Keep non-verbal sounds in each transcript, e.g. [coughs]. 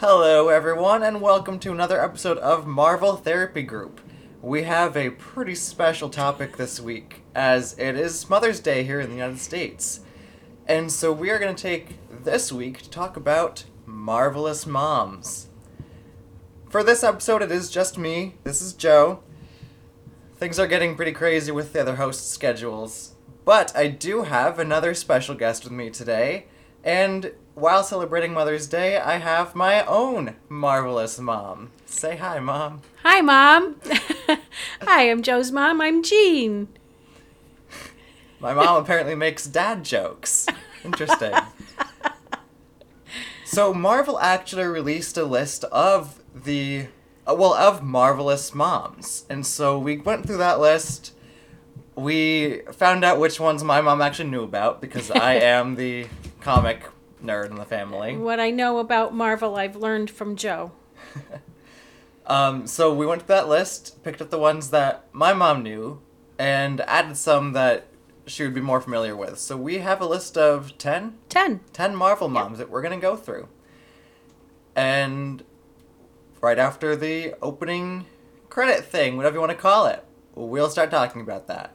Hello, everyone, and welcome to another episode of Marvel Therapy Group. We have a pretty special topic this week, as it is Mother's Day here in the United States. And so we are going to take this week to talk about marvelous moms. For this episode, it is just me. This is Joe. Things are getting pretty crazy with the other host schedules, but I do have another special guest with me today. And while celebrating Mother's Day, I have my own marvelous mom. Say hi, mom. Hi, Mom. [laughs] Hi, I'm Joe's mom. I'm Jean. My mom apparently makes dad jokes. Interesting. [laughs] so Marvel actually released a list of the uh, well of marvelous moms, and so we went through that list. We found out which ones my mom actually knew about because I [laughs] am the comic nerd in the family. What I know about Marvel, I've learned from Joe. [laughs] Um, so we went to that list, picked up the ones that my mom knew, and added some that she would be more familiar with. So we have a list of 10, 10. 10 Marvel moms that we're going to go through. And right after the opening credit thing, whatever you want to call it, we'll start talking about that.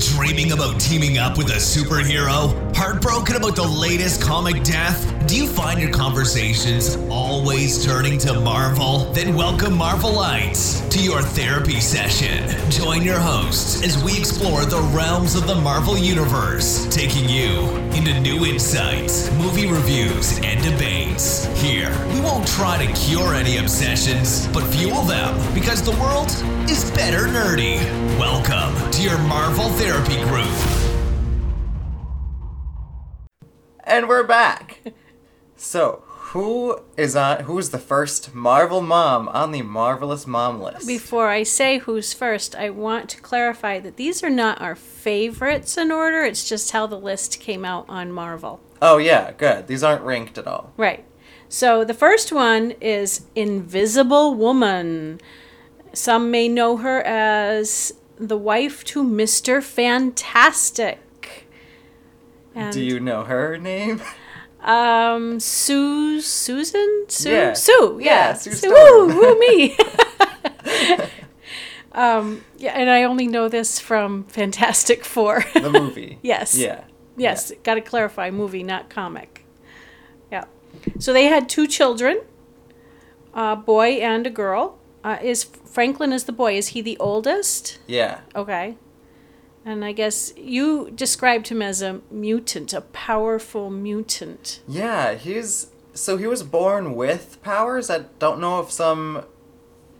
Dreaming about teaming up with a superhero? Heartbroken about the latest comic death? Do you find your conversations always turning to Marvel? Then welcome Marvelites to your therapy session. Join your hosts as we explore the realms of the Marvel Universe, taking you into new insights, movie reviews, and debates. Here, we won't try to cure any obsessions, but fuel them because the world is better nerdy. Welcome to your Marvel Therapy Group. And we're back. So, who is on who's the first Marvel mom on the marvelous mom list? Before I say who's first, I want to clarify that these are not our favorites in order. It's just how the list came out on Marvel. oh yeah, good. These aren't ranked at all. Right. So the first one is Invisible Woman. Some may know her as the wife to Mr. Fantastic. And Do you know her name? [laughs] Um, Sue, Susan, Sue, Yeah. Sue, Yeah, yeah, Sue Sue, woo, woo me. [laughs] [laughs] um, yeah, and I only know this from Fantastic Four. the movie. Yes. Yeah. yes, got to clarify, movie, not comic. Yeah. So they had two children, a boy and a girl. Uh, is Franklin is the boy? Is he the oldest? Yeah. Okay. And I guess you described him as a mutant, a powerful mutant. Yeah, he's so he was born with powers. I don't know if some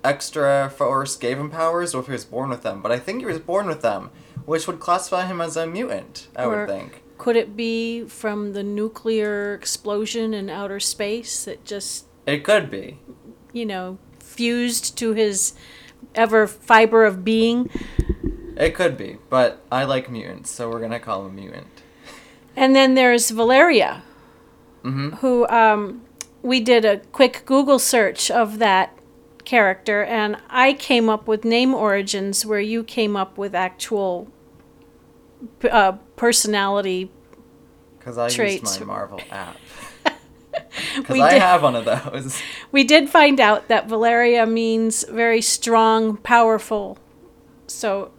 extra force gave him powers or if he was born with them, but I think he was born with them, which would classify him as a mutant, I Or- would think. Could it be from the nuclear explosion in outer space that just, It could be. you know, fused to his ever fiber of being? It could be, but I like mutants, so we're gonna call him mutant. And then there's Valeria, Mhm. who um, we did a quick Google search of that character, and I came up with name origins where you came up with actual uh, personality. Because I Traits. used my Marvel app. [laughs] [laughs] We I did- have one of those. [laughs] We did find out that Valeria means very strong, powerful. So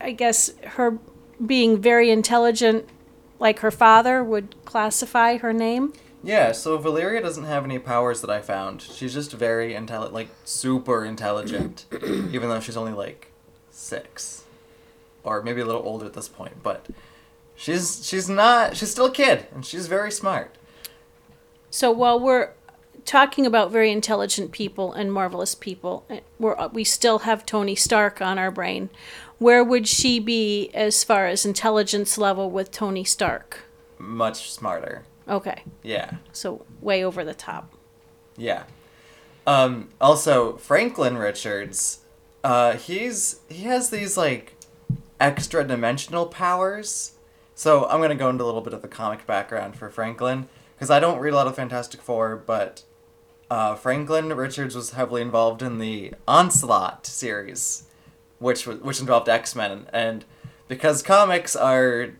I guess her being very intelligent, like her father, would classify her name. Yeah, so Valeria doesn't have any powers that I found. She's just very intelligent, like super intelligent, [clears throat] even though she's only like six, or maybe a little older at this point. But she's she's not she's still a kid, and she's very smart. So while we're talking about very intelligent people and marvelous people, eh, we're, we still have Tony Stark on our brain. Where would she be as far as intelligence level with Tony Stark? Much smarter. Okay, Yeah, so way over the top. yeah. Um, also, Franklin Richards, uh, he's he has these like extra dimensional powers. So I'm gonna go into a little bit of the comic background for Franklin because I don't read a lot of Fantastic Four, but uh, Franklin Richards was heavily involved in the Onslaught series, which which involved X Men, and because comics are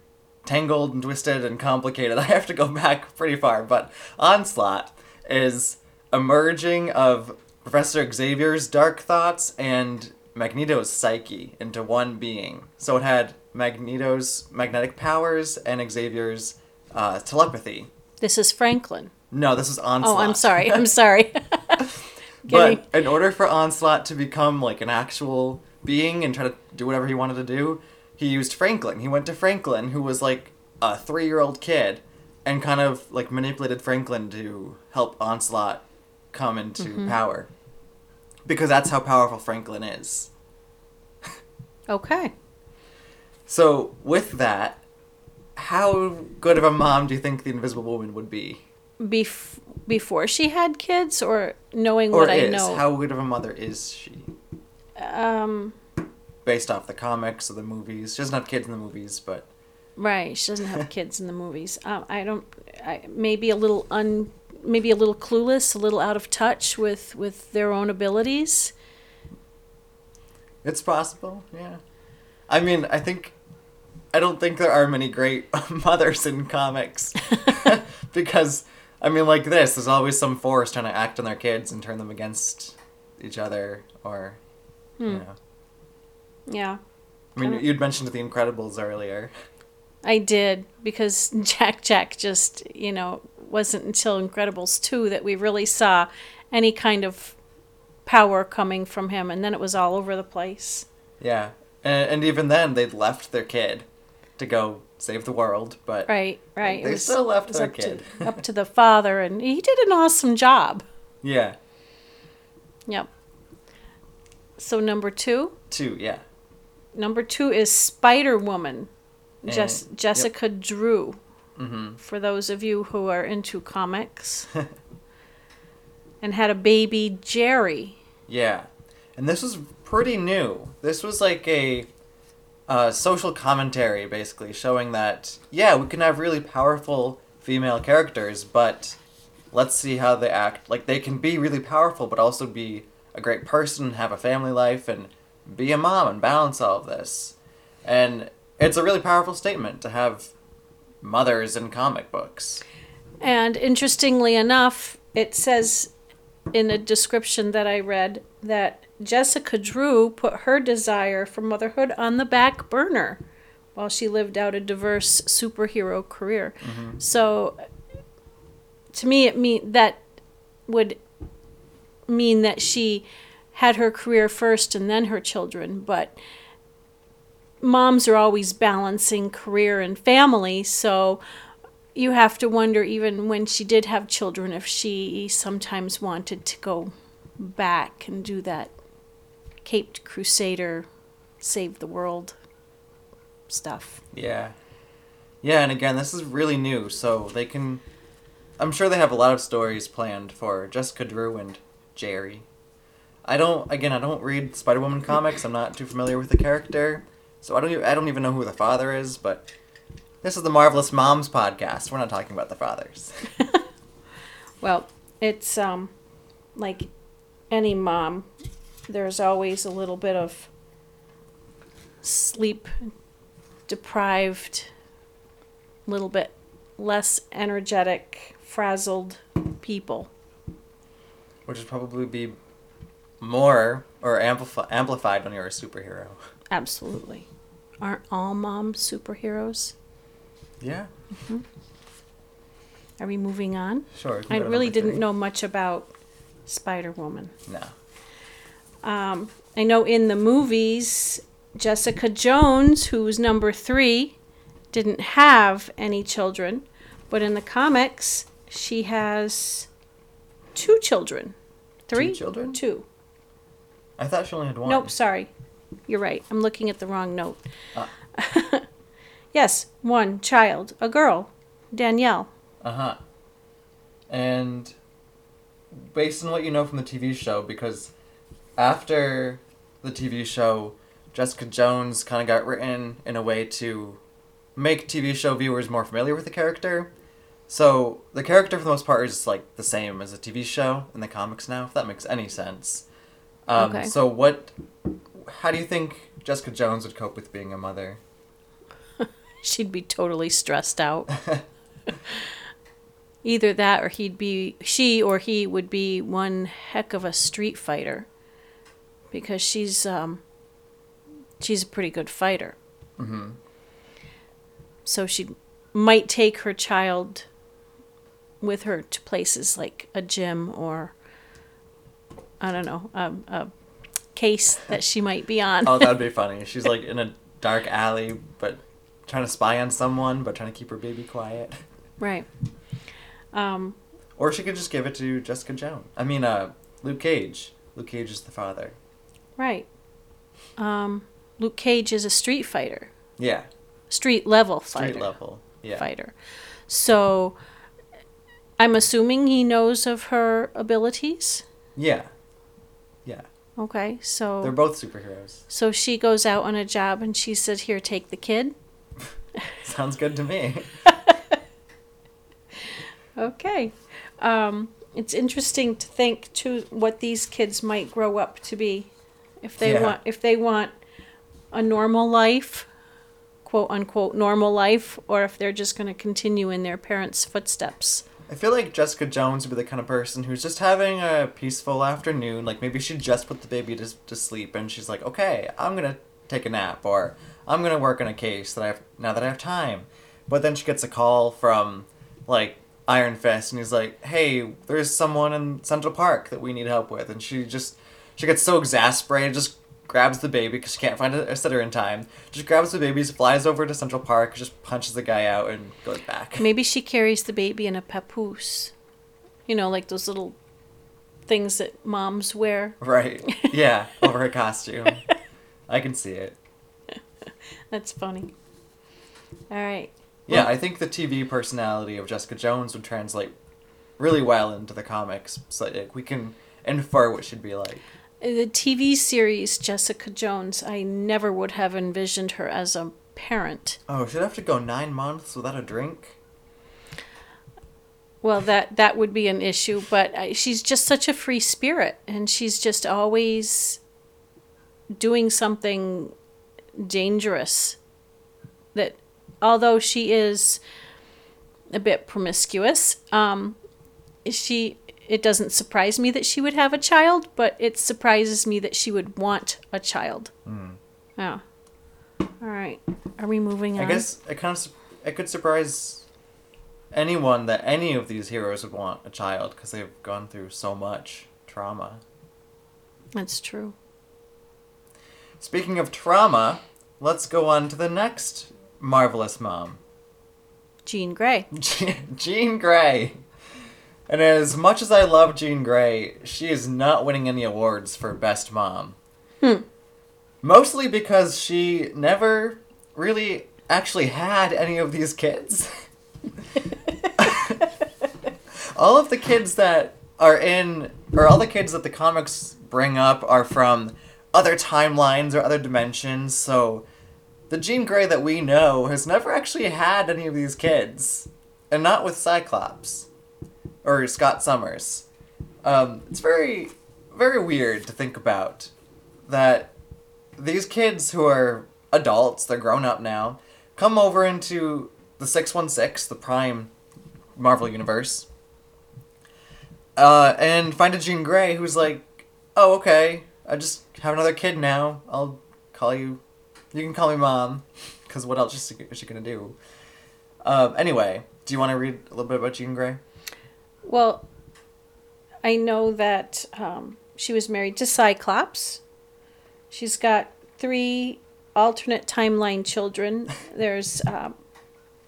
tangled and twisted and complicated, [laughs] I have to go back pretty far. But Onslaught is a merging of Professor Xavier's dark thoughts and Magneto's psyche into one being. So it had Magneto's magnetic powers and Xavier's uh, telepathy. This is Franklin. No, this is Onslaught. Oh, I'm sorry. I'm [laughs] sorry. [laughs] But in order for Onslaught to become like an actual being and try to do whatever he wanted to do, he used Franklin. He went to Franklin, who was like a three year old kid, and kind of like manipulated Franklin to help Onslaught come into Mm-hmm. power. Because that's how powerful Franklin is. [laughs] okay. So, with that, how good of a mom do you think the Invisible Woman would be? Bef- before she had kids, or knowing Or what I know. How good of a mother is she? um. Based off the comics or the movies. She doesn't have kids in the movies, but Right. She doesn't have kids in the movies. Um, I don't. I maybe a little un. Maybe a little clueless, a little out of touch with with their own abilities. It's possible, yeah. I mean, I think I don't think there are many great [laughs] mothers in comics [laughs] [laughs] because I mean, like this, there's always some force trying to act on their kids and turn them against each other, or you hmm. know. Yeah. I mean, you'd mentioned the Incredibles earlier. I did because Jack Jack just, you know, wasn't until Incredibles 2 that we really saw any kind of power coming from him and then it was all over the place. Yeah, and, and even then, they'd left their kid to go save the world, but Right, right. They It was- still left their up kid. To, [laughs] up to the father and he did an awesome job. yeah, Yep. So number 2, two, yeah, number 2 is Spider Woman. Jess, yep. Jessica Drew. mm-hmm. For those of you who are into comics. [laughs] and had a baby Gerry. Yeah, and this was pretty new. This was like a uh, social commentary, basically, showing that yeah, we can have really powerful female characters, but let's see how they act. Like they can be really powerful, but also be a great person, have a family life, and be a mom and balance all of this. And it's a really powerful statement to have mothers in comic books. And interestingly enough, it says in a description that I read that Jessica Drew put her desire for motherhood on the back burner while she lived out a diverse superhero career. Mm-hmm. So to me it mean that would mean that she had her career first and then her children, but moms are always balancing career and family, so you have to wonder even when she did have children if she sometimes wanted to go back and do that caped crusader save the world stuff Yeah. Yeah, and again, this is really new, so they can. I'm sure they have a lot of stories planned for Jessica Drew and Gerry. I don't. Again, I don't read Spider Woman comics. I'm not too familiar with the character, so I don't. Even, I don't even know who the father is. But this is the Marvelous Moms podcast. We're not talking about the fathers. [laughs] well it's um like any mom there's always a little bit of sleep deprived little bit less energetic frazzled people Which would probably be more or amplifi- amplified when you're a superhero. Absolutely. Aren't all moms superheroes? Yeah, mm-hmm. Are we moving on? sure. I really didn't know much about Spider Woman. No. Um, I know in the movies, Jessica Jones, who's number three, didn't have any children, but in the comics, she has two children. Three? children? Two. I thought she only had one. Nope, sorry. You're right. I'm looking at the wrong note. Ah. [laughs] yes, one child, a girl, Danielle. Uh huh. And based on what you know from the TV show, because after the TV show, Jessica Jones kind of got written in a way to make TV show viewers more familiar with the character. So the character, for the most part, is like the same as a TV show in the comics now, if that makes any sense. Um, Okay. So what? How do you think Jessica Jones would cope with being a mother? [laughs] She'd be totally stressed out. [laughs] Either that or he'd be she or he would be one heck of a street fighter. Because she's um she's a pretty good fighter. Mm-hmm. So she might take her child with her to places like a gym or I don't know, a, a case that she might be on. Oh, that'd be [laughs] funny. She's like in a dark alley, but trying to spy on someone, but trying to keep her baby quiet. right. Um, Or she could just give it to Jessica Jones. I mean, uh, Luke Cage. Luke Cage is the father. Right. Um, Luke Cage is a street fighter, Yeah, street level fighter. street level. Yeah. Fighter. So I'm assuming he knows of her abilities. Yeah. Yeah. Okay, so They're both superheroes. so she goes out on a job and she said, "Here, take the kid." [laughs] Sounds good to me. [laughs] Okay. Um, it's interesting to think too what these kids might grow up to be, if they Yeah. want if they want a normal life, quote unquote normal life, or if they're just going to continue in their parents' footsteps. I feel like Jessica Jones would be the kind of person who's just having a peaceful afternoon. Like maybe she just put the baby to, to sleep and she's like, okay, I'm gonna take a nap or I'm gonna work on a case that I have now that I have time. But then she gets a call from like Iron Fist and he's like, hey, there's someone in Central Park that we need help with, and she just she gets so exasperated, just grabs the baby because she can't find a, sitter in time. Just grabs the baby, flies over to Central Park, just punches the guy out and goes back. [laughs] Maybe she carries the baby in a papoose. You know, like those little things that moms wear. Right. [laughs] Yeah, over her costume. I can see it. [laughs] That's funny. All right. Yeah, I think the TV personality of Jessica Jones would translate really well into the comics. So like, we can infer what she'd be like. The TV series Jessica Jones, I never would have envisioned her as a parent. Oh, she'd have to go nine months without a drink? Well, that that would be an issue, but she's just such a free spirit, and she's just always doing something dangerous. That, although she is a bit promiscuous, um, she it doesn't surprise me that she would have a child, but it surprises me that she would want a child. Hmm. Yeah. All right. Are we moving on? I guess it kind of it could surprise anyone that any of these heroes would want a child because they've gone through so much trauma. that's true. Speaking of trauma, let's go on to the next marvelous mom. Jean Grey. [laughs] Jean Grey. And as much as I love Jean Grey, she is not winning any awards for Best Mom. Hmm. Mostly because she never really actually had any of these kids. [laughs] all of the kids that are in, or all the kids that the comics bring up are from other timelines or other dimensions, so the Jean Grey that we know has never actually had any of these kids. And not with Cyclops. Or Scott Summers. Um, it's very, very weird to think about that these kids who are adults, they're grown up now, come over into the 616, the Prime Marvel Universe, uh, and find a Jean Grey who's like, oh, okay, I just have another kid now. I'll call you, you can call me mom, because what else is she, is she gonna do? Um, anyway, do you want to read a little bit about Jean Grey? Well, I know that um, she was married to Cyclops. She's got three alternate timeline children. There's um,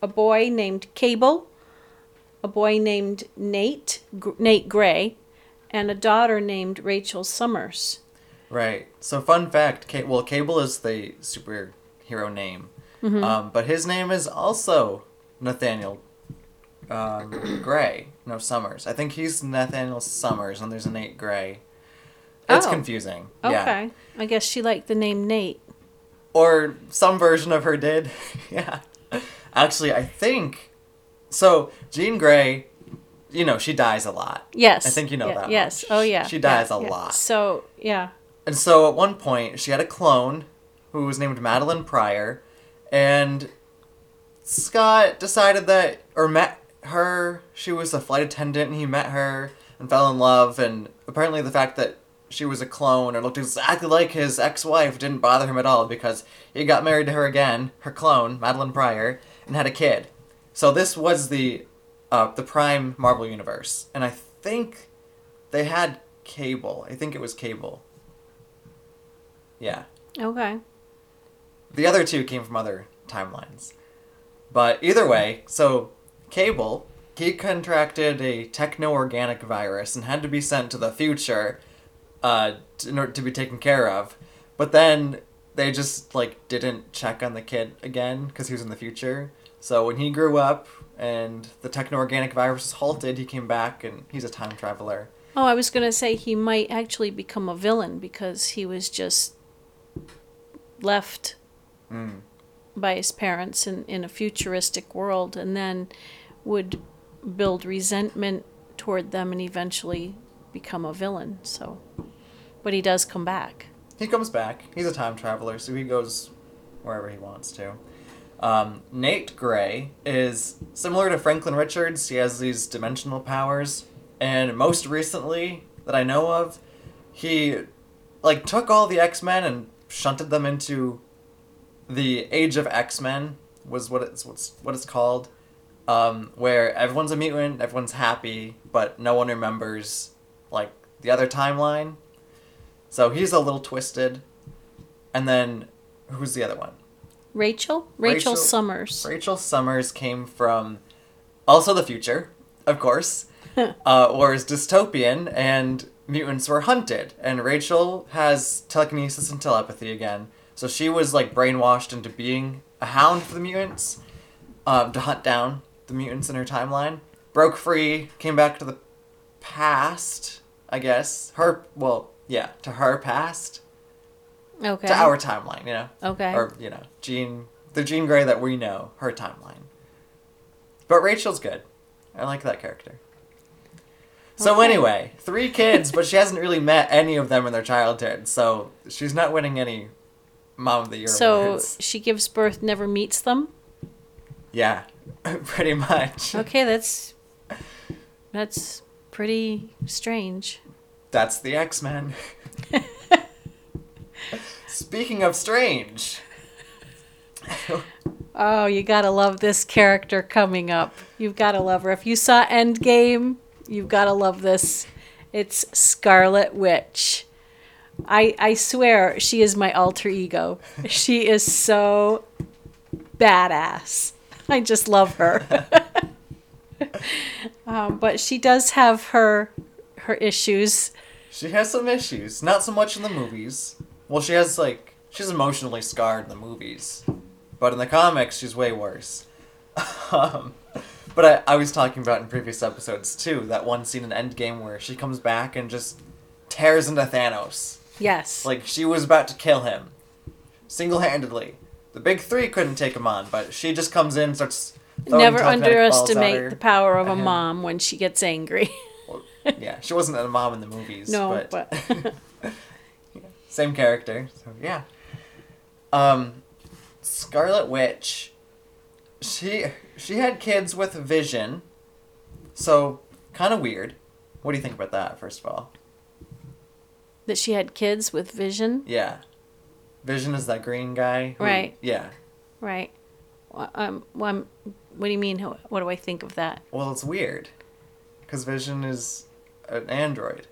a boy named Cable, a boy named Nate, Gr- Nate Gray, and a daughter named Rachel Summers. Right. So, fun fact: Ca- well, Cable is the superhero name, um, but his name is also Nathaniel um, Gray. No, Summers. I think he's Nathaniel Summers, and there's a Nate Gray. It's Oh. confusing. Okay. Yeah. I guess she liked the name Nate. Or some version of her did. [laughs] yeah. Actually, I think. So, Jean Grey, you know, she dies a lot. Yes. I think you know Yeah, that Yes. much. Oh, yeah. She dies yeah, a yeah. lot. So, yeah. And so at one point, she had a clone who was named Madelyne Pryor, and Scott decided that, or Matt, her, she was a flight attendant, and he met her and fell in love. And apparently, the fact that she was a clone or looked exactly like his ex-wife didn't bother him at all because he got married to her again, her clone, Madelyne Pryor, and had a kid. So this was the uh, the Prime Marvel universe, and I think they had Cable. I think it was Cable. Yeah. Okay. The other two came from other timelines. But either way, so Cable, he contracted a techno organic virus and had to be sent to the future uh, to, in order to be taken care of. But then they just like didn't check on the kid again because he was in the future. So when he grew up and the techno organic virus was halted, he came back and he's a time traveler. Oh, I was gonna say he might actually become a villain because he was just left Mm. By his parents in, in a futuristic world and then would build resentment toward them and eventually become a villain. So, but he does come back. He comes back. He's a time traveler, so he goes wherever he wants to. Um, Nate Gray is similar to Franklin Richards. He has these dimensional powers, and most recently that I know of, he like took all the X Men and shunted them into the Age of X Men was what it's what's what it's called, um, where everyone's a mutant, everyone's happy, but no one remembers like the other timeline. So he's a little twisted. And then who's the other one? Rachel? Rachel, Rachel- Summers. Rachel Summers came from also the future, of course, [laughs] uh, or is dystopian, and mutants were hunted. And Rachel has telekinesis and telepathy again. So she was like brainwashed into being a hound for the mutants um, to hunt down the mutants in her timeline. Broke free, came back to the past, I guess. Her, well, yeah, to her past, Okay. to our timeline, you know? Okay. Or, you know, Jean, the Jean Grey that we know, her timeline. But Rachel's good. I like that character. So Okay. anyway, three kids, but she hasn't really met any of them in their childhood, so she's not winning any Mom of the Year so awards. she gives birth, never meets them. Yeah, [laughs] pretty much. Okay, that's that's pretty strange. That's the X Men. [laughs] Speaking of strange, [laughs] Oh, you gotta love this character coming up. You've gotta love her. If you saw Endgame, you've gotta love this. It's Scarlet Witch. I I swear she is my alter ego. She is so badass. I just love her. [laughs] um, but she does have her her issues. she has some issues. Not so much in the movies. Well, she has like she's emotionally scarred in the movies, but in the comics she's way worse. [laughs] um, but I, I was talking about in previous episodes too that one scene in Endgame where she comes back and just tears into Thanos. Yes. Like she was about to kill him, single handedly. The big three couldn't take him on, but she just comes in, starts. Never telekinetic balls at underestimate the power of a and- mom when she gets angry. Well, yeah, she wasn't a mom in the movies. No, but, but [laughs] same character. So yeah. Um, Scarlet Witch. She she had kids with Vision, so kind of weird. What do you think about that? First of all, that she had kids with vision. yeah, Vision is that green guy. who- Right. Yeah. Right. Um, well, I'm- what do you mean? What do I think of that? Well, it's weird, because Vision is an android.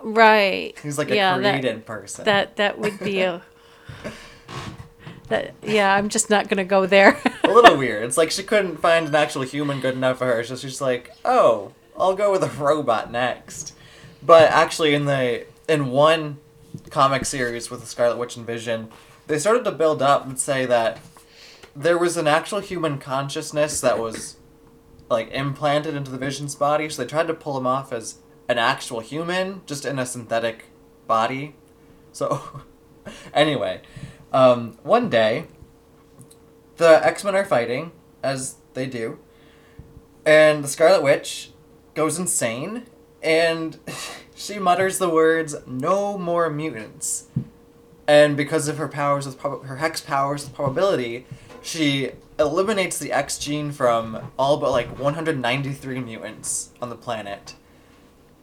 Right. He's like a yeah, created person. That, that that would be a. [laughs] [laughs] That yeah, I'm just not gonna go there. a little [laughs] weird. It's like she couldn't find an actual human good enough for her, so she's like, "Oh, I'll go with a robot next." But actually, in the in one comic series with the Scarlet Witch and Vision, they started to build up and say that there was an actual human consciousness that was like implanted into the Vision's body. So they tried to pull him off as an actual human, just in a synthetic body. So, [laughs] anyway, um, one day the X Men are fighting, as they do, and the Scarlet Witch goes insane, and [laughs] she mutters the words "No more mutants," and because of her powers with prob- her hex powers with probability, she eliminates the X gene from all but like 193 mutants on the planet,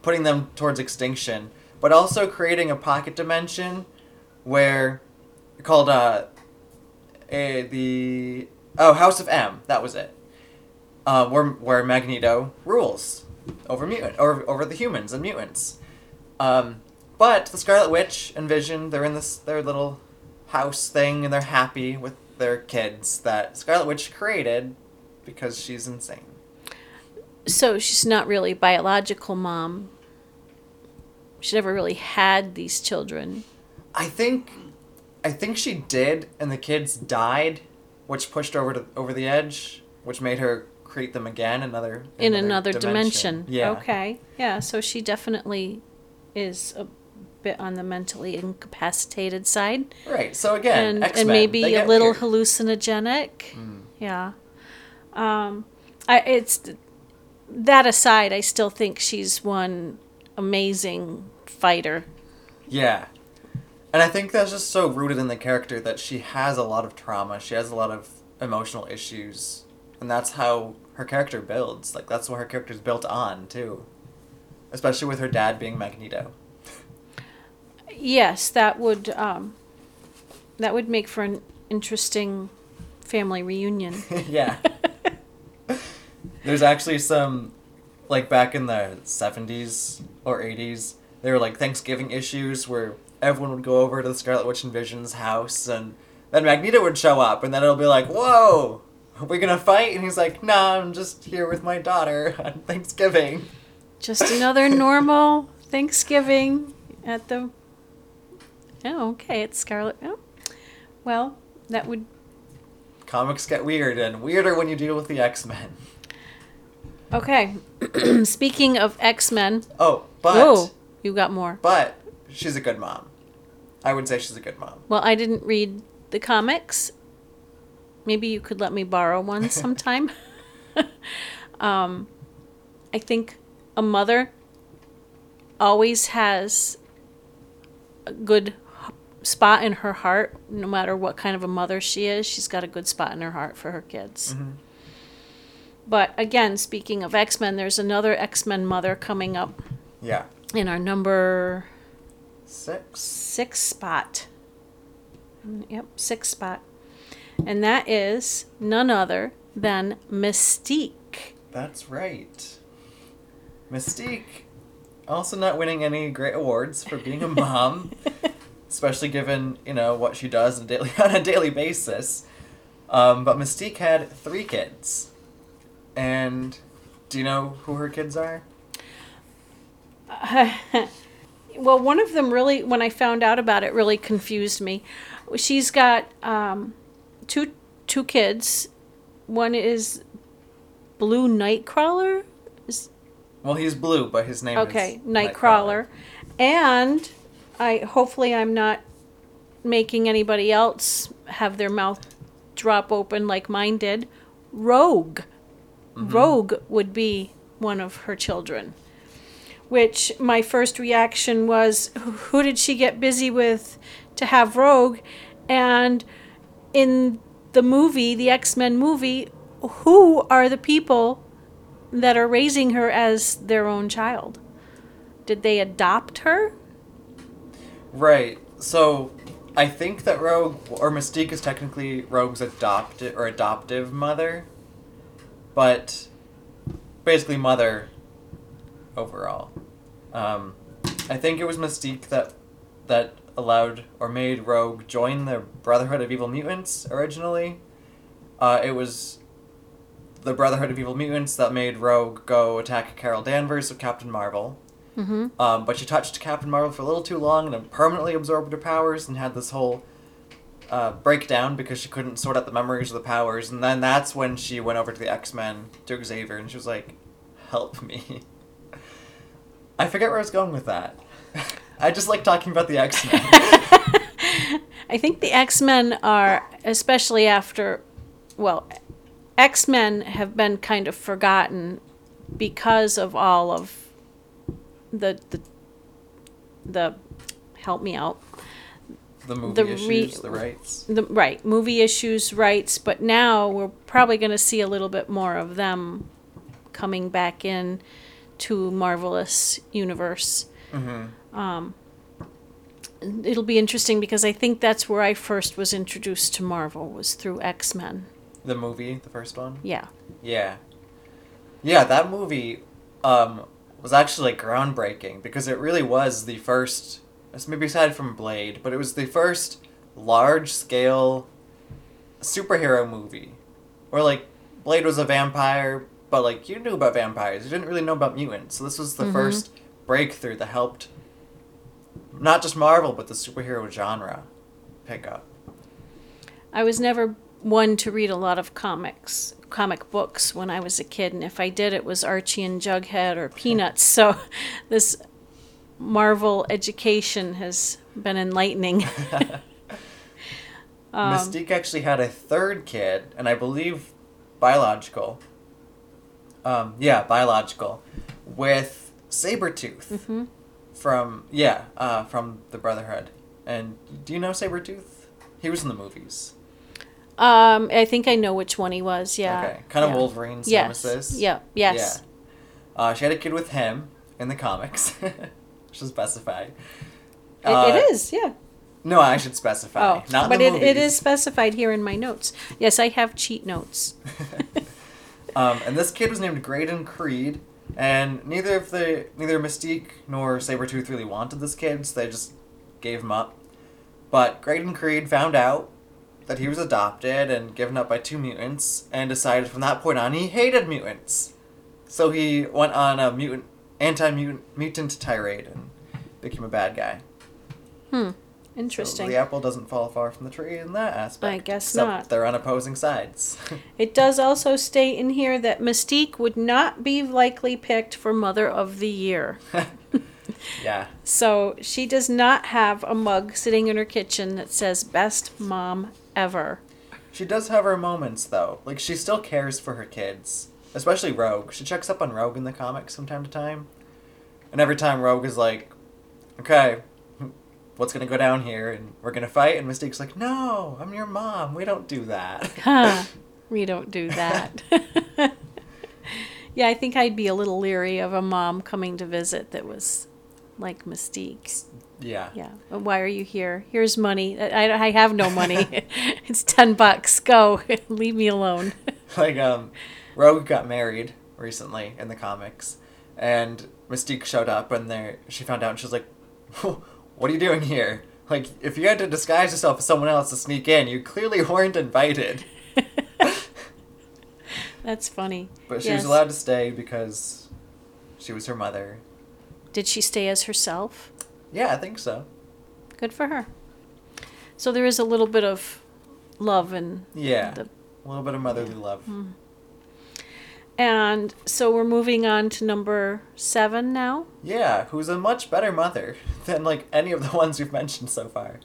putting them towards extinction, but also creating a pocket dimension where called uh a, the oh House of M. That was it. Uh, where where Magneto rules over mutant over over the humans and mutants. Um, but the Scarlet Witch and Vision they're in this their little house thing and they're happy with their kids that Scarlet Witch created because she's insane. So she's not really biological mom. She never really had these children. I think I think she did and the kids died, which pushed her over to over the edge, which made her create them again another in another dimension. Yeah. Okay. Yeah. So she definitely is a bit on the mentally incapacitated side, Right. So again, and X-Men, and maybe a little weird. hallucinogenic. Mm. Yeah. Um, I it's that aside, I still think she's one amazing fighter. Yeah. And I think that's just so rooted in the character that she has a lot of trauma. She has a lot of emotional issues. And that's how her character builds. Like that's what her character's built on too. Especially with her dad being Magneto. Yes, that would um, that would make for an interesting family reunion. [laughs] yeah. There's actually some like back in the 70s or 80s, there were like Thanksgiving issues where everyone would go over to the Scarlet Witch and Vision's house and then Magneto would show up and then it'll be like, "Whoa, are [laughs] we to fight?" And he's like, "Nah, I'm just here with my daughter [laughs] on Thanksgiving." Just another [laughs] normal Thanksgiving at the. Oh, okay. It's Scarlet. Oh. Well, that would. Comics get weird and weirder when you deal with the X-Men. Okay. [clears throat] Speaking of X Men. Oh, but you got more. but she's a good mom. I would say she's a good mom. Well, I didn't read the comics. Maybe you could let me borrow one [laughs] sometime. [laughs] um, I think a mother always has a good spot in her heart, no matter what kind of a mother she is. She's got a good spot in her heart for her kids. Mm-hmm. But again, speaking of X Men, there's another X Men mother coming up Yeah. in our number 6. six spot. Mm, Yep, six spot. And that is none other than Mystique. That's right. Mystique, also not winning any great awards for being a mom, [laughs] especially given you know what she does on a daily [laughs] on a daily basis. Um, but Mystique had three kids, and do you know who her kids are? [laughs] Well, one of them really, when I found out about it, really confused me. She's got um, two two kids. One is Blue Nightcrawler. Is Well, he's blue, but his name is okay, is Nightcrawler, and I hopefully I'm not making anybody else have their mouth drop open like mine did. Rogue, mm-hmm. Rogue would be one of her children. Which my first reaction was, who did she get busy with to have Rogue? And in the movie, the X Men movie, who are the people that are raising her as their own child? Did they adopt her? Right. So, I think that Rogue or Mystique is technically Rogue's adopted or adoptive mother, but basically mother overall. Um, I think it was Mystique that that allowed or made Rogue join the Brotherhood of Evil Mutants originally. Uh, it was the Brotherhood of Evil Mutants that made Rogue go attack Carol Danvers of Captain Marvel. Mm-hmm. Um, but she touched Captain Marvel for a little too long and then permanently absorbed her powers and had this whole uh, breakdown because she couldn't sort out the memories of the powers. And then that's when she went over to the X Men to Xavier and she was like, "Help me." [laughs] I forget where I was going with that. [laughs] I just like talking about the X Men. [laughs] I think the X Men are, especially after, well, X Men have been kind of forgotten because of all of the the the help me out The movie The re- issues, the rights. the right movie issues rights but now we're probably going to see a little bit more of them coming back in to marvelous universe mm-hmm. Um, it'll be interesting because i think that's where i first was introduced to marvel was through x-men The movie, the first one. yeah Yeah. Yeah, that movie um, was actually like groundbreaking because it really was the first, it's maybe aside from Blade, but it was the first large scale superhero movie. Where like Blade was a vampire, but like you knew about vampires, you didn't really know about mutants. So this was the first breakthrough that helped not just Marvel, but the superhero genre pick up. i was never one to read a lot of comics comic books when i was a kid and if i did it was archie and jughead or peanuts [laughs] so this marvel education has been enlightening [laughs] Um, Mystique actually had a third kid, and I believe biological. Um, yeah, biological, with Sabretooth Mm-hmm. From yeah, uh, from the Brotherhood. And do you know Sabretooth? He was in the movies. Um, I think I know which one he was. Yeah. Okay, kind of yeah. Wolverine's Yes. nemesis. Yeah. Yes. Yeah. Uh, she had a kid with him in the comics. [laughs] should specify. It, Uh, it is. Yeah. No, I should specify. Oh, Not in but it, it is specified here in my notes. Yes, I have cheat notes. [laughs] Um, and this kid was named Graydon Creed, and neither of the neither Mystique nor Sabretooth really wanted this kid, so they just gave him up. But Graydon Creed found out that he was adopted and given up by two mutants, and decided from that point on he hated mutants. So he went on a mutant anti-mutant mutant tirade and became a bad guy. Hmm. So Interesting. the apple doesn't fall far from the tree in that aspect. I guess except not. They're on opposing sides. [laughs] It does also state in here that Mystique would not be likely picked for Mother of the Year. [laughs] yeah. So she does not have a mug sitting in her kitchen that says "Best Mom Ever." She does have her moments though. Like she still cares for her kids, especially Rogue. She checks up on Rogue in the comics from time to time, and every time Rogue is like, "Okay, what's gonna go down here, and we're gonna fight," and Mystique's like, "No, I'm your mom. We don't do that." Huh. [laughs] we don't do that. [laughs] yeah, I think I'd be a little leery of a mom coming to visit that was like Mystique. yeah. Yeah. "Oh, Why are you here? Here's money. I, I have no money. [laughs] it's 10 bucks. Go. Leave me alone. Like um, Rogue got married recently in the comics, and Mystique showed up, and there she found out, and she was like, "What are you doing here?" Like, if you had to disguise yourself as someone else to sneak in, you clearly weren't invited. [laughs] That's funny. But she Yes. was allowed to stay because she was her mother. Did she stay as herself? Yeah, I think so. Good for her. So there is a little bit of love and Yeah. the a little bit of motherly love. Mm. And so we're moving on to number seven now. Yeah, who's a much better mother [laughs] than like any of the [laughs] ones we've mentioned so far.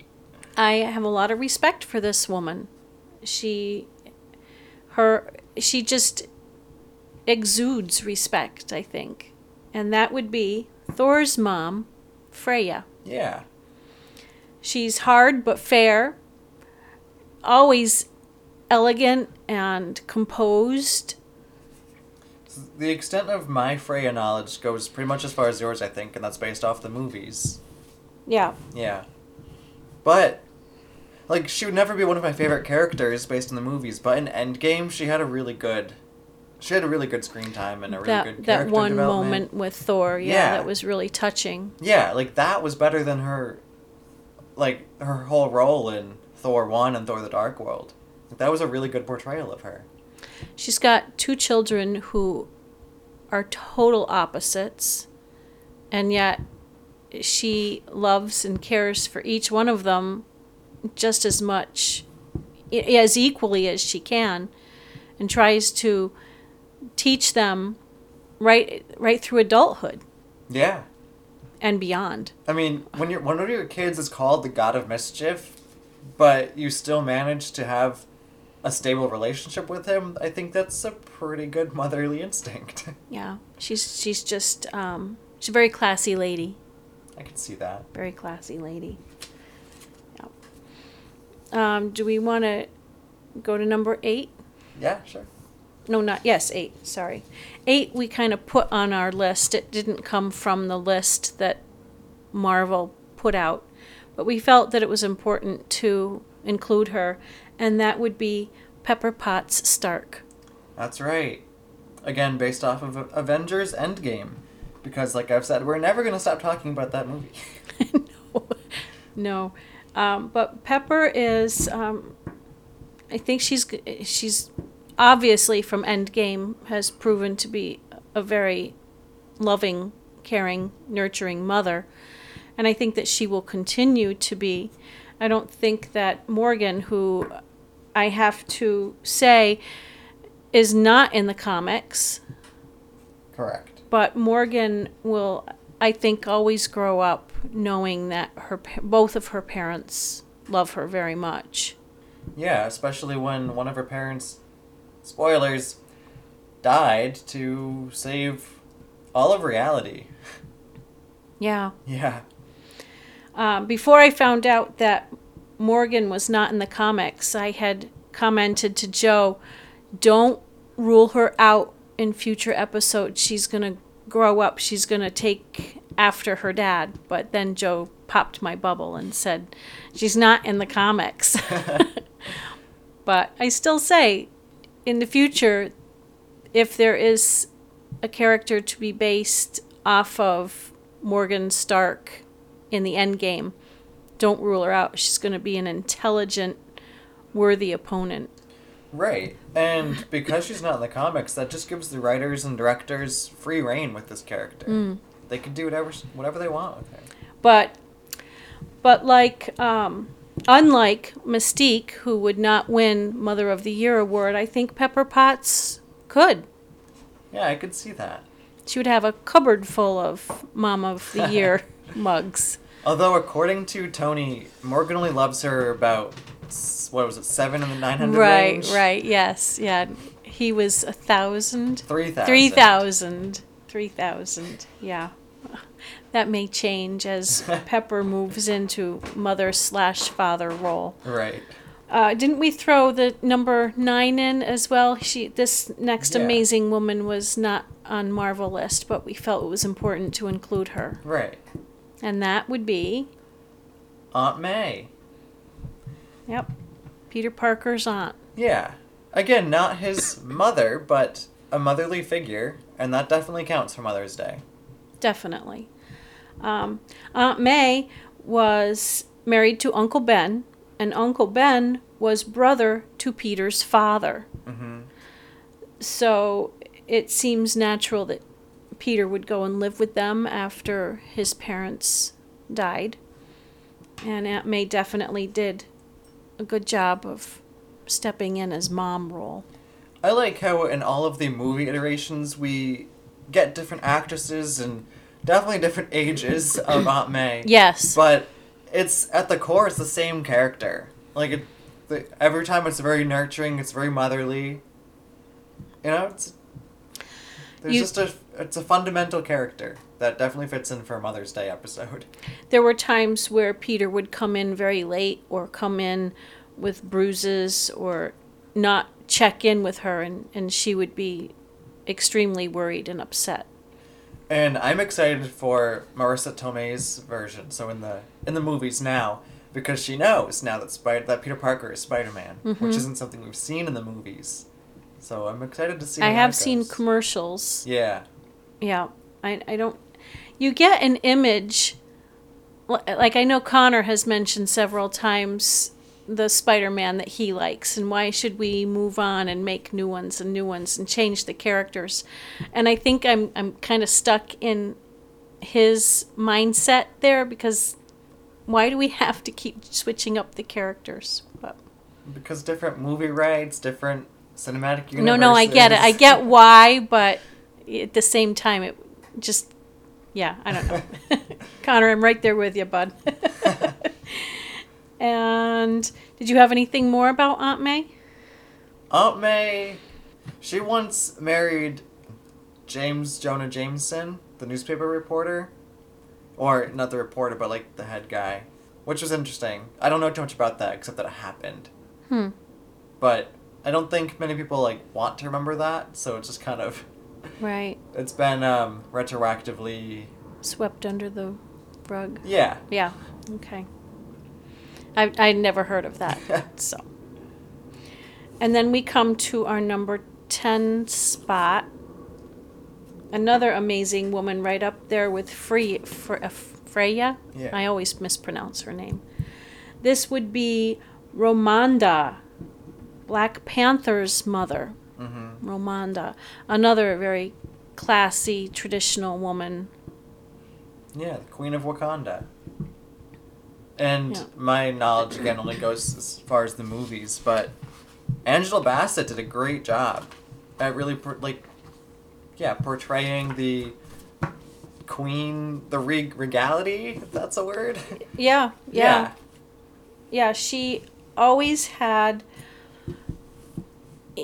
I have a lot of respect for this woman. She her she just exudes respect, I think. And that would be Thor's mom, Freya. Yeah. She's hard but fair, always elegant and composed. The extent of my Freya knowledge goes pretty much as far as yours, I think, and that's based off the movies. Yeah. Yeah. But like she would never be one of my favorite characters based on the movies, but in Endgame she had a really good she had a really good screen time and a really that good that character one development. moment with Thor, yeah, Yeah. that was really touching. Yeah, like that was better than her like her whole role in Thor 1 and Thor the Dark World. Like, that was a really good portrayal of her. She's got two children who are total opposites, and yet she loves and cares for each one of them just as much, as equally as she can, and tries to teach them right right through adulthood Yeah. and beyond. I mean, when your one of your kids is called the God of Mischief, but you still manage to have a stable relationship with him, I think that's a pretty good motherly instinct. [laughs] Yeah, she's she's just um, she's a very classy lady. I can see that. Very classy lady. Yeah. Um, do we want to go to number eight? Yeah, sure. No, not yes, eight. Sorry, eight. We kind of put on our list. It didn't come from the list that Marvel put out, but we felt that it was important to include her, and that would be Pepper Potts Stark. That's right. Again, based off of Avengers Endgame. Because, like I've said, we're never going to stop talking about that movie. [laughs] [laughs] no, no. Um, but Pepper is. Um, I think she's she's obviously from Endgame has proven to be a very loving, caring, nurturing mother, and I think that she will continue to be. I don't think that Morgan, who I have to say is not in the comics. Correct. But Morgan will, I think, always grow up knowing that her both of her parents love her very much. Yeah, especially when one of her parents, spoilers, died to save all of reality. Yeah. Yeah. Um, before I found out that Morgan was not in the comics, I had commented to Joe, don't rule her out in future episodes. She's going to grow up. She's going to take after her dad. But then Joe popped my bubble and said, she's not in the comics. [laughs] but I still say, in the future, if there is a character to be based off of Morgan Stark in the end game, don't rule her out. She's going to be an intelligent, worthy opponent. Right. And because she's not in the comics, that just gives the writers and directors free reign with this character. Mm. They can do whatever whatever they want with her. But but like um, unlike Mystique, who would not win Mother of the Year award, I think Pepper Potts could. Yeah, I could see that. She would have a cupboard full of Mom of the Year [laughs] mugs. Although, according to Tony, Morgan only loves her about what was it, seven in the nine hundred right, range? Right, right, yes, yeah. He was a thousand. Three thousand. Three thousand. Three thousand. Yeah. [laughs] That may change as [laughs] Pepper moves into mother slash father role. Right. Uh, didn't we throw the number nine in as well? She this next Yeah. amazing woman was not on Marvel list, but we felt it was important to include her, Right. And that would be Aunt May. yep, Peter Parker's aunt. Yeah. Again, not his [coughs] mother, but a motherly figure, and that definitely counts for Mother's Day. Definitely. Um, Aunt May was married to Uncle Ben, and Uncle Ben was brother to Peter's father. Mm-hmm. So it seems natural that Peter would go and live with them after his parents died. And Aunt May definitely did a good job of stepping in as mom role. I like how in all of the movie iterations we get different actresses and definitely different ages of [coughs] Aunt May. Yes. But it's at the core it's the same character. Like it, the, every time it's very nurturing, it's very motherly. You know, it's there's You- just a it's a fundamental character that definitely fits in for a Mother's Day episode. There were times where Peter would come in very late or come in with bruises or not check in with her, and, and she would be extremely worried and upset. And I'm excited for Marisa Tomei's version. So in the in the movies now, because she knows now that Spider that Peter Parker is Spider Man, Mm-hmm. which isn't something we've seen in the movies. So I'm excited to see. I have seen commercials. Yeah, Yeah, I, I don't. You get an image. Like I know Connor has mentioned several times the Spider Man that he likes, and why should we move on and make new ones and new ones and change the characters? And I think I'm I'm kind of stuck in his mindset there because why do we have to keep switching up the characters? But because different movie rights, different cinematic universes. no, no, I get it. I get why, but at the same time, it just, yeah, I don't know. [laughs] Connor, I'm right there with you, bud. [laughs] and did you have anything more about Aunt May? Aunt May, she once married James Jonah Jameson, the newspaper reporter, or not the reporter, but like the head guy. which was interesting. I don't know too much about that except that it happened. Hmm. But I don't think many people like want to remember that, so it's just kind of Right. it's been um, retroactively. Swept under the rug. Yeah. Yeah. Okay. I I never heard of that. [laughs] so. And then we come to our number 10 spot. Another amazing woman right up there with Free, Fre, uh, Freya. Yeah. I always mispronounce her name. This would be Ramonda, Black Panther's mother. Mm-hmm. Ramonda, another very classy, traditional woman. Yeah, the Queen of Wakanda. And Yeah. my knowledge again only goes as far as the movies, but Angela Bassett did a great job at really like, yeah, portraying the queen, the reg- regality. If that's a word. Yeah, yeah. yeah she always had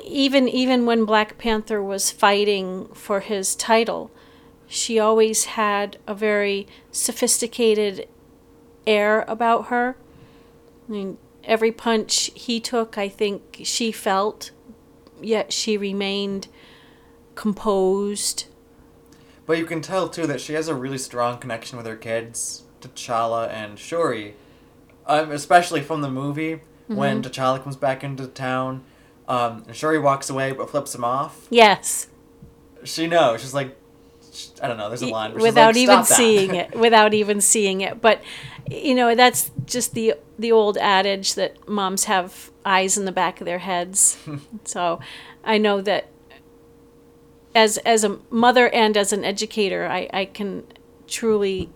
even even when black panther was fighting for his title she always had a very sophisticated air about her. I mean every punch he took i think she felt yet she remained composed. But you can tell too that she has a really strong connection with her kids, T'Challa and Shuri. Um, especially from the movie when T'Challa comes back into town, um, and Shuri walks away but flips him off. yes She knows. She's like, I don't know. There's a line without like, even that." seeing it [laughs] without even seeing it but you know that's just the the old adage that moms have eyes in the back of their heads [laughs] so i know that as as a mother and as an educator i i can truly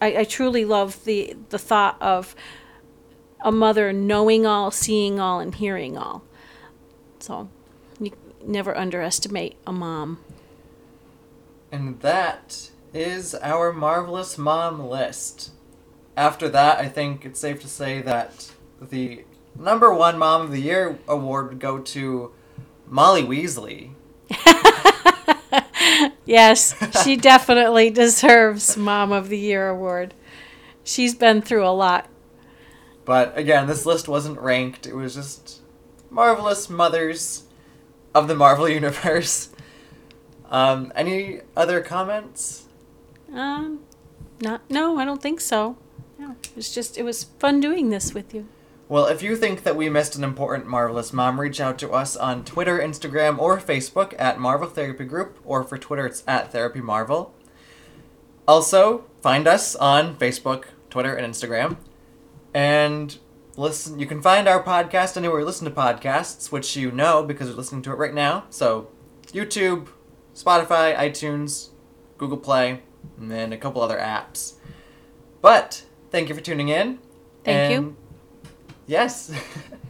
I, I truly love the the thought of a mother knowing all seeing all and hearing all so you never underestimate a mom And that is our marvelous mom list. After that, I think it's safe to say that the number one mom of the year award would go to Molly Weasley. [laughs] Yes, she [laughs] definitely deserves Mom of the Year award. She's been through a lot. But again, this list wasn't ranked. It was just marvelous mothers of the Marvel [laughs] Universe. Um, any other comments? Um, not no, I don't think so. No, it's just it was fun doing this with you. Well, if you think that we missed an important Marvelous Mom, reach out to us on Twitter, Instagram, or Facebook at Marvel Therapy Group, or for Twitter, it's at Therapy Marvel. Also, find us on Facebook, Twitter, and Instagram. And listen, you can find our podcast anywhere you listen to podcasts, which you know because you're listening to it right now. So, YouTube, Spotify, iTunes, Google Play, and then a couple other apps. But thank you for tuning in. Thank you. Yes.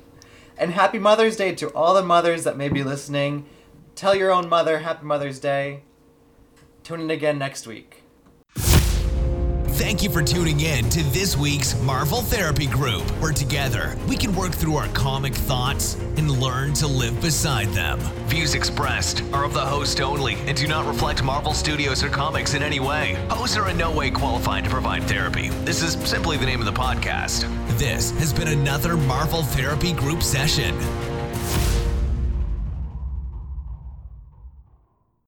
[laughs] and happy Mother's Day to all the mothers that may be listening. Tell your own mother Happy Mother's Day. Tune in again next week. Thank you for tuning in to this week's Marvel Therapy Group, where together we can work through our comic thoughts and learn to live beside them. Views expressed are of the host only and do not reflect Marvel Studios or comics in any way. Hosts are in no way qualified to provide therapy. This is simply the name of the podcast. This has been another Marvel Therapy Group session.